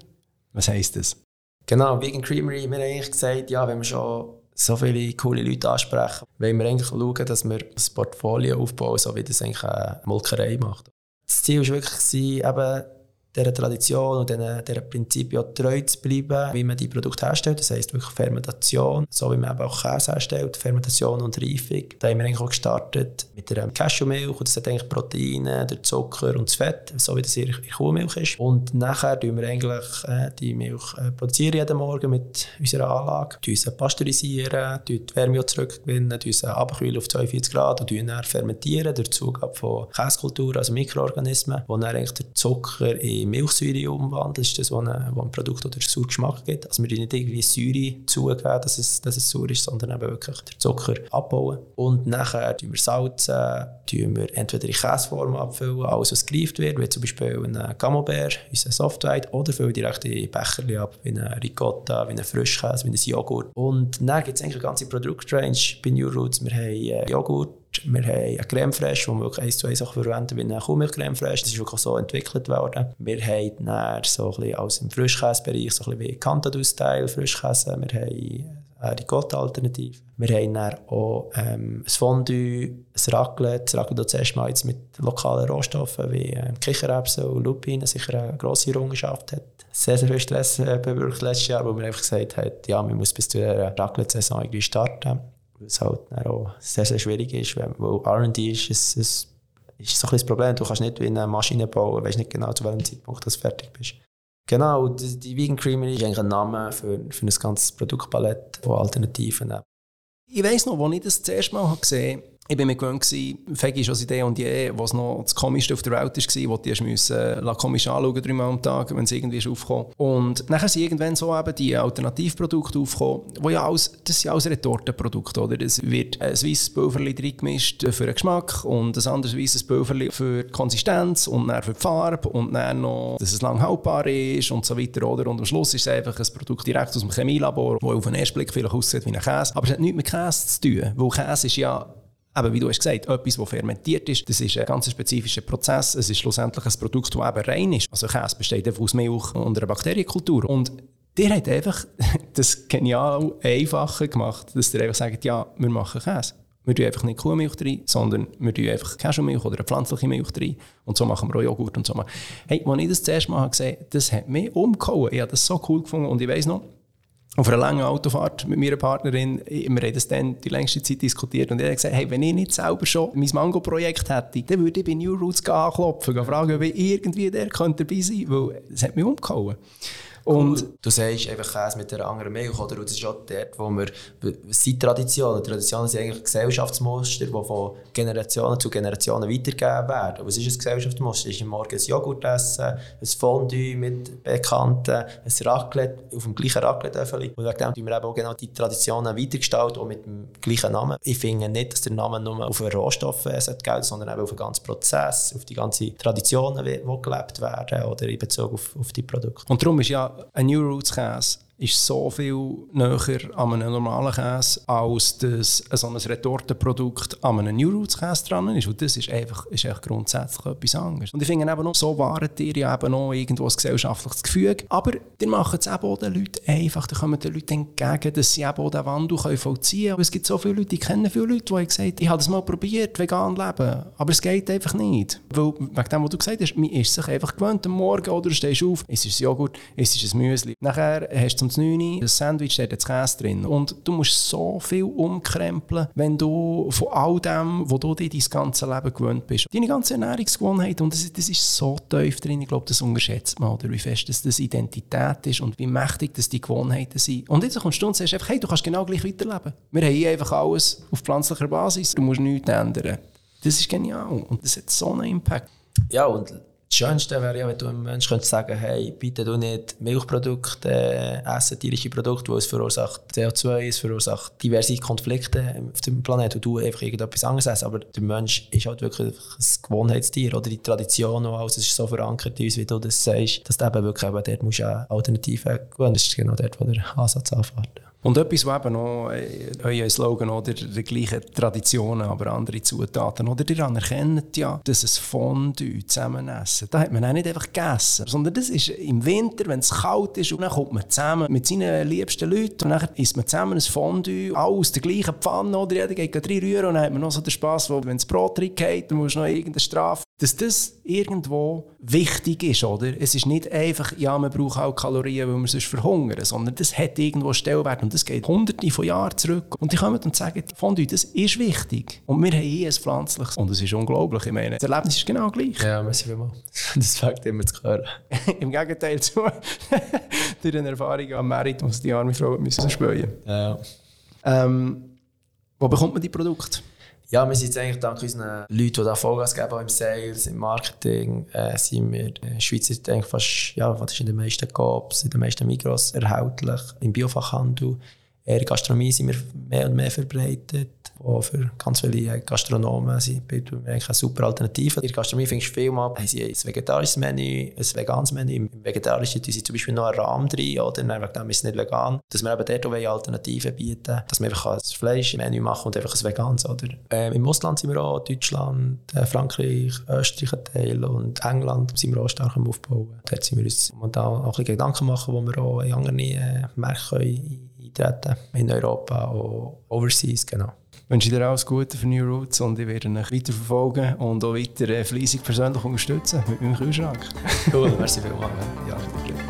Was heisst das? Genau, Vegan Creamery, wir haben eigentlich gesagt, ja, wenn wir schon so viele coole Leute ansprechen, wollen wir eigentlich schauen, dass wir das Portfolio aufbauen, so wie das eigentlich eine Molkerei macht. Das Ziel war wirklich, eben dieser Tradition und diesen, diesen Prinzipien treu zu bleiben, wie man die Produkte herstellt. Das heisst wirklich Fermentation, so wie man eben auch Käse herstellt, Fermentation und Reifung. Da haben wir eigentlich auch gestartet mit der Cashewmilch und das hat eigentlich Proteine, der Zucker und das Fett, so wie das in der Kuhmilch ist. Und nachher tun wir eigentlich äh, die Milch äh, produzieren jeden Morgen mit unserer Anlage, sie pasteurisieren, die Wärme zurückgewinnen, tun sie abkühlen auf 42 Grad und dann fermentieren durch Zugabe von Käsekulturen, also Mikroorganismen, wo dann eigentlich der Zucker in in Milchsäure umwandeln. Das ist das, was ein, Produkt oder einen Geschmack gibt. Also wir tun nicht irgendwie Säure zugeben, dass es, dass es sauer ist, sondern eben wirklich den Zucker abbauen. Und nachher tun wir salzen, tun wir entweder in Käseform abfüllen, alles was gereift wird, wie zum Beispiel ein Camembert, unser Softwhite, oder füllen direkt in Becherchen ab, wie ein Ricotta, wie ein Frischkäse, wie ein Joghurt. Und dann gibt es eigentlich eine ganze Produktrange bei New Roots. Wir haben äh, Joghurt, wir haben eine Creme Fraiche, die wir wirklich eins zu eins verwenden wie eine Kuhmilch-Creme Fraiche. Das ist wirklich so entwickelt worden. Wir haben dann so ein aus dem Frischkäsebereich so ein bisschen wie Cantadus-Style Frischkäse. Wir haben eine Ricotta-Alternative. Wir haben dann auch ähm, ein Fondue, ein Raclette. Das Raclette zuerst mal jetzt mit lokalen Rohstoffen wie ähm, Kichererbsen und Lupinen sicher eine grosse Errungenschaft hat. Sehr, sehr viel Stress äh, bewirkt letztes Jahr, wo wir einfach gesagt haben, ja, man muss bis zur Raclette-Saison irgendwie starten weil es halt auch sehr, sehr schwierig ist, weil R&D ist, ist, ist, ist so ein das Problem. Du kannst nicht wie eine Maschine bauen, weißt nicht genau, zu welchem Zeitpunkt du fertig bist. Genau, die, die Vegan Creamery ist eigentlich ein Name für, für ein ganzes Produktpalett von Alternativen. Ich weiss noch, als ich das erste Mal gesehen habe, ich bin mir gewöhnt Fegi ist aus Idee und je, was noch das Komischste auf der Welt war, wo die müssen, äh, komisch anschauen, dreimal am Tag, wenn es irgendwie ist. Und nachher sind irgendwann so eben die Alternativprodukte aufgekommen, wo ja alles, das sind alles Retortenprodukte, oder? Es wird ein weißes Pulverli drin gemischt für den Geschmack und ein anderes weißes Pulverli für die Konsistenz und dann für die Farbe und dann noch, dass es lang haltbar ist und so weiter, oder? Und am Schluss ist es einfach ein Produkt direkt aus dem Chemielabor, das auf den ersten Blick vielleicht aussieht wie ein Käse, aber es hat nichts mit Käse zu tun, weil Käse ist ja aber wie du hast gesagt, etwas, das fermentiert ist, das ist ein ganz spezifischer Prozess. Es ist schlussendlich ein Produkt, das eben rein ist. Also Käse besteht einfach aus Milch und einer Bakterienkultur. Und der hat einfach *laughs* das genial einfacher gemacht, dass der einfach sagt, ja, wir machen Käse. Wir tun einfach nicht Kuhmilch drin, sondern wir tun einfach Cashewmilch oder eine pflanzliche Milch drin. Und so machen wir auch Joghurt und so. Hey, als ich das zuerst mal gesehen habe, das hat mich umgehauen. Ich habe das so cool gefunden und ich weiss noch, auf einer langen Autofahrt mit meiner Partnerin, wir haben das dann die längste Zeit diskutiert und er hat gesagt, hey, wenn ich nicht selber schon mein Mango-Projekt hätte, dann würde ich bei New Roots anklopfen, und fragen, ob ich irgendwie der könnte dabei sein könnte, weil es hat mich umgehauen. Und du sagst einfach Käse mit einer anderen Milch, oder? Und das ist auch dort, wo wir, es sind Traditionen. Traditionen sind eigentlich Gesellschaftsmuster, die von Generationen zu Generationen weitergegeben werden. Was ist ein Gesellschaftsmuster? Es ist morgens Joghurt essen, ein Fondue mit Bekannten, ein Raclette auf dem gleichen Raclette-Öffeli. Und wegen dem tun wir eben auch genau die Traditionen weitergestalten, auch mit dem gleichen Namen. Ich finde nicht, dass der Name nur auf einen Rohstoff gilt, sondern eben auf den ganzen Prozess, auf die ganzen Traditionen, die gelebt werden, oder in Bezug auf, auf die Produkte. Und darum ist ja ein New Roots Käse ist so viel näher an einem normalen Käse, als dass so ein Retortenprodukt an einem New Roots Käse dran ist. Und das ist einfach, ist einfach grundsätzlich etwas anderes. Und ich finde eben noch, so waren ihr ja eben noch irgendwo ein gesellschaftliches Gefüge. Aber die machen es eben auch den Leuten einfach, da kommen den Leuten entgegen, dass sie eben auch den Wandel vollziehen können. Aber es gibt so viele Leute, ich kenne viele Leute, die gesagt, ich habe das mal probiert, vegan leben, aber es geht einfach nicht. Weil, wegen dem, was du gesagt hast, man ist sich einfach gewöhnt am Morgen, oder du stehst auf, es ist Joghurt, es ist ein Müsli. Nachher hast du zum 9 ein Sandwich, da hat jetzt Käse drin. Und du musst so viel umkrempeln, wenn du von all dem, wo du dir dein ganze Leben gewöhnt bist. Deine ganze Ernährungsgewohnheit, und das, das ist so tief drin, ich glaube, das unterschätzt man, oder wie fest das, das Identität ist und wie mächtig das die Gewohnheiten sind. Und jetzt kommst du und sagst einfach, hey, du kannst genau gleich weiterleben. Wir haben hier einfach alles auf pflanzlicher Basis, du musst nichts ändern. Das ist genial und das hat so einen Impact. Ja, und das Schönste wäre ja, wenn du einem Menschen könntest sagen hey, bitte du nicht Milchprodukte äh, essen, tierische Produkte, weil es verursacht CO2, es verursacht diverse Konflikte auf dem Planeten und du einfach irgendetwas anderes essen. Aber der Mensch ist halt wirklich ein Gewohnheitstier oder die Tradition und alles ist so verankert in uns, wie du das sagst, dass du eben wirklich eben dort musst auch Alternativen gewöhnen. Das ist genau dort, wo der Ansatz anfängt. Und etwas, was eben noch äh, euer Slogan oder die gleichen Traditionen, aber andere Zutaten, oder ihr anerkennt ja, dass es Fondue zusammen essen. Da hat man auch nicht einfach gegessen, sondern das ist im Winter, wenn es kalt ist, und dann kommt man zusammen mit seinen liebsten Leuten und dann isst man zusammen ein Fondue, alle aus der gleichen Pfanne, oder jeder geht drei rühren und dann hat man noch so den Spass, wo, wenn das Brot reingeht, dann musst du noch irgendeine Strafe. Dass das irgendwo wichtig ist, oder? Es ist nicht einfach, ja, man braucht auch Kalorien, weil man sonst verhungern, sondern das hat irgendwo Stellwert und das geht hunderte von Jahren zurück. Und die kommen und sagen, Fondue, das ist wichtig. Und wir haben hier ein pflanzliches. Und es ist unglaublich. Ich meine, das Erlebnis ist genau gleich. Ja, merci vielmals. *laughs* Das fängt immer zu hören. *laughs* Im Gegenteil zu *laughs* durch eine Erfahrung am Merit, muss die arme Frau müssen spüren. Ja. Ähm, wo bekommt man die Produkte? Ja, wir sind jetzt eigentlich dank unseren Leuten, die da Vollgas geben, auch im Sales, im Marketing, äh, sind wir, in der Schweiz eigentlich fast, ja, was ist in den meisten Cops, in den meisten Migros erhältlich, im Biofachhandel. In der Gastronomie sind wir mehr und mehr verbreitet, auch für ganz viele Gastronomen sind wir eigentlich eine super Alternative. In der Gastronomie findest du viel mal, haben ein vegetarisches Menü, ein veganes Menü. Im vegetarischen tun sie zum Beispiel noch einen Rahmen drin, oder? Dann ist es nicht vegan. Dass wir eben dort auch Alternativen bieten, dass wir einfach ein Fleischmenü machen und einfach ein veganes, oder? Ähm, Im Ausland sind wir auch, Deutschland, äh, Frankreich, Österreich ein Teil und England sind wir auch stark am Aufbauen. Dort sind wir uns momentan auch ein bisschen Gedanken machen, wo wir auch in anderen äh, Märkte eintreten in Europa, auch overseas, genau. Ich wünsche dir alles Gute für New Roots und ich werde euch weiter verfolgen und auch weiter äh, fleissig persönlich unterstützen mit meinem Kühlschrank. Cool, merci vielmals. Ja, danke.